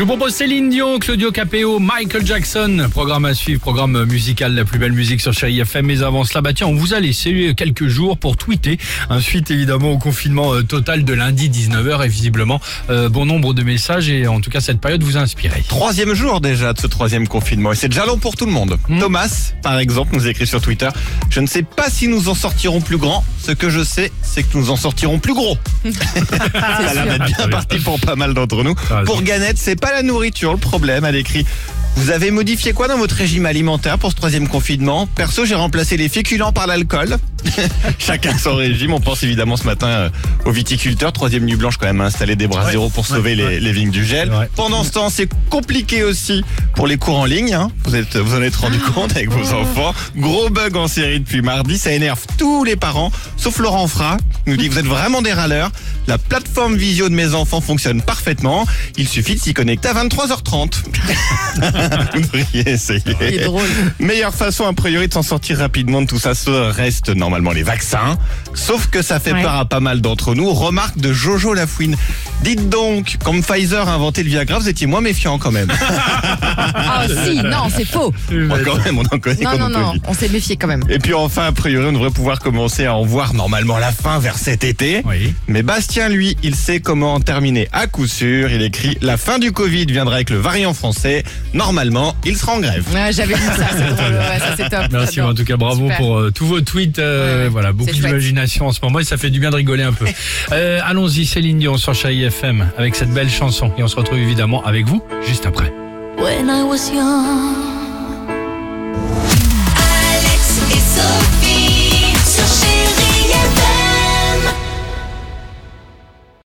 Je vous propose Céline Dion, Claudio Capeo, Michael Jackson. Programme à suivre, programme musical, la plus belle musique sur Chérie FM. Mais avant cela, bah tiens, on vous a laissé quelques jours pour tweeter. Un suite évidemment au confinement euh, total de lundi 19h et visiblement euh, bon nombre de messages et en tout cas cette période vous a inspiré. Troisième jour déjà de ce troisième confinement et c'est déjà long pour tout le monde. Hmm. Thomas, par exemple, nous écrit sur Twitter Je ne sais pas si nous en sortirons plus grands. Ce que je sais, c'est que nous en sortirons plus gros. Ça la bien bien. parti pour pas mal d'entre nous. Raison. Pour Ganette, c'est pas la nourriture le problème. Elle écrit Vous avez modifié quoi dans votre régime alimentaire pour ce troisième confinement? Perso, j'ai remplacé les féculents par l'alcool. Chacun son régime. On pense évidemment ce matin euh, aux viticulteurs. Troisième nuit blanche quand même a installé des bras Ouais. zéro pour Ouais, sauver les, ouais. les vignes du gel. Pendant ce temps, c'est compliqué aussi pour les cours en ligne. hein. Vous êtes, vous en êtes rendu compte avec vos enfants. Gros bug en série depuis mardi. Ça énerve tous les parents, sauf Laurent Fra. qui nous dit que vous êtes vraiment des râleurs. La plateforme visio de mes enfants fonctionne parfaitement. Il suffit de s'y connecter à 23h30. vous devriez essayer. Est drôle. Meilleure façon, a priori, de s'en sortir rapidement de tout ça, ce reste normalement les vaccins. Sauf que ça fait Ouais. peur à pas mal d'entre nous. Remarque de Jojo Lafouine. Dites donc, comme Pfizer a inventé le Viagra, vous étiez moins méfiant quand même. Ah si, non, c'est faux. Bon, quand même, on en connaît Non, non, non, on s'est méfié quand même. Et puis enfin, a priori, on devrait pouvoir commencer à en voir normalement la fin vers cet été. Oui. Mais Bastien, lui, il sait comment en terminer à coup sûr. Il écrit La fin du Covid viendra avec le variant français. Normalement, il sera en grève. Ouais, J'avais vu ça, c'est. Ouais, ça c'est top. Merci, en tout cas bravo Super. pour euh, tous vos tweets. euh, Voilà, beaucoup d'imagination en ce moment et ça fait du bien de rigoler un peu. Euh, Allons-y, Céline Dion sur Chérie FM avec cette belle chanson et on se retrouve évidemment avec vous juste après. When I was young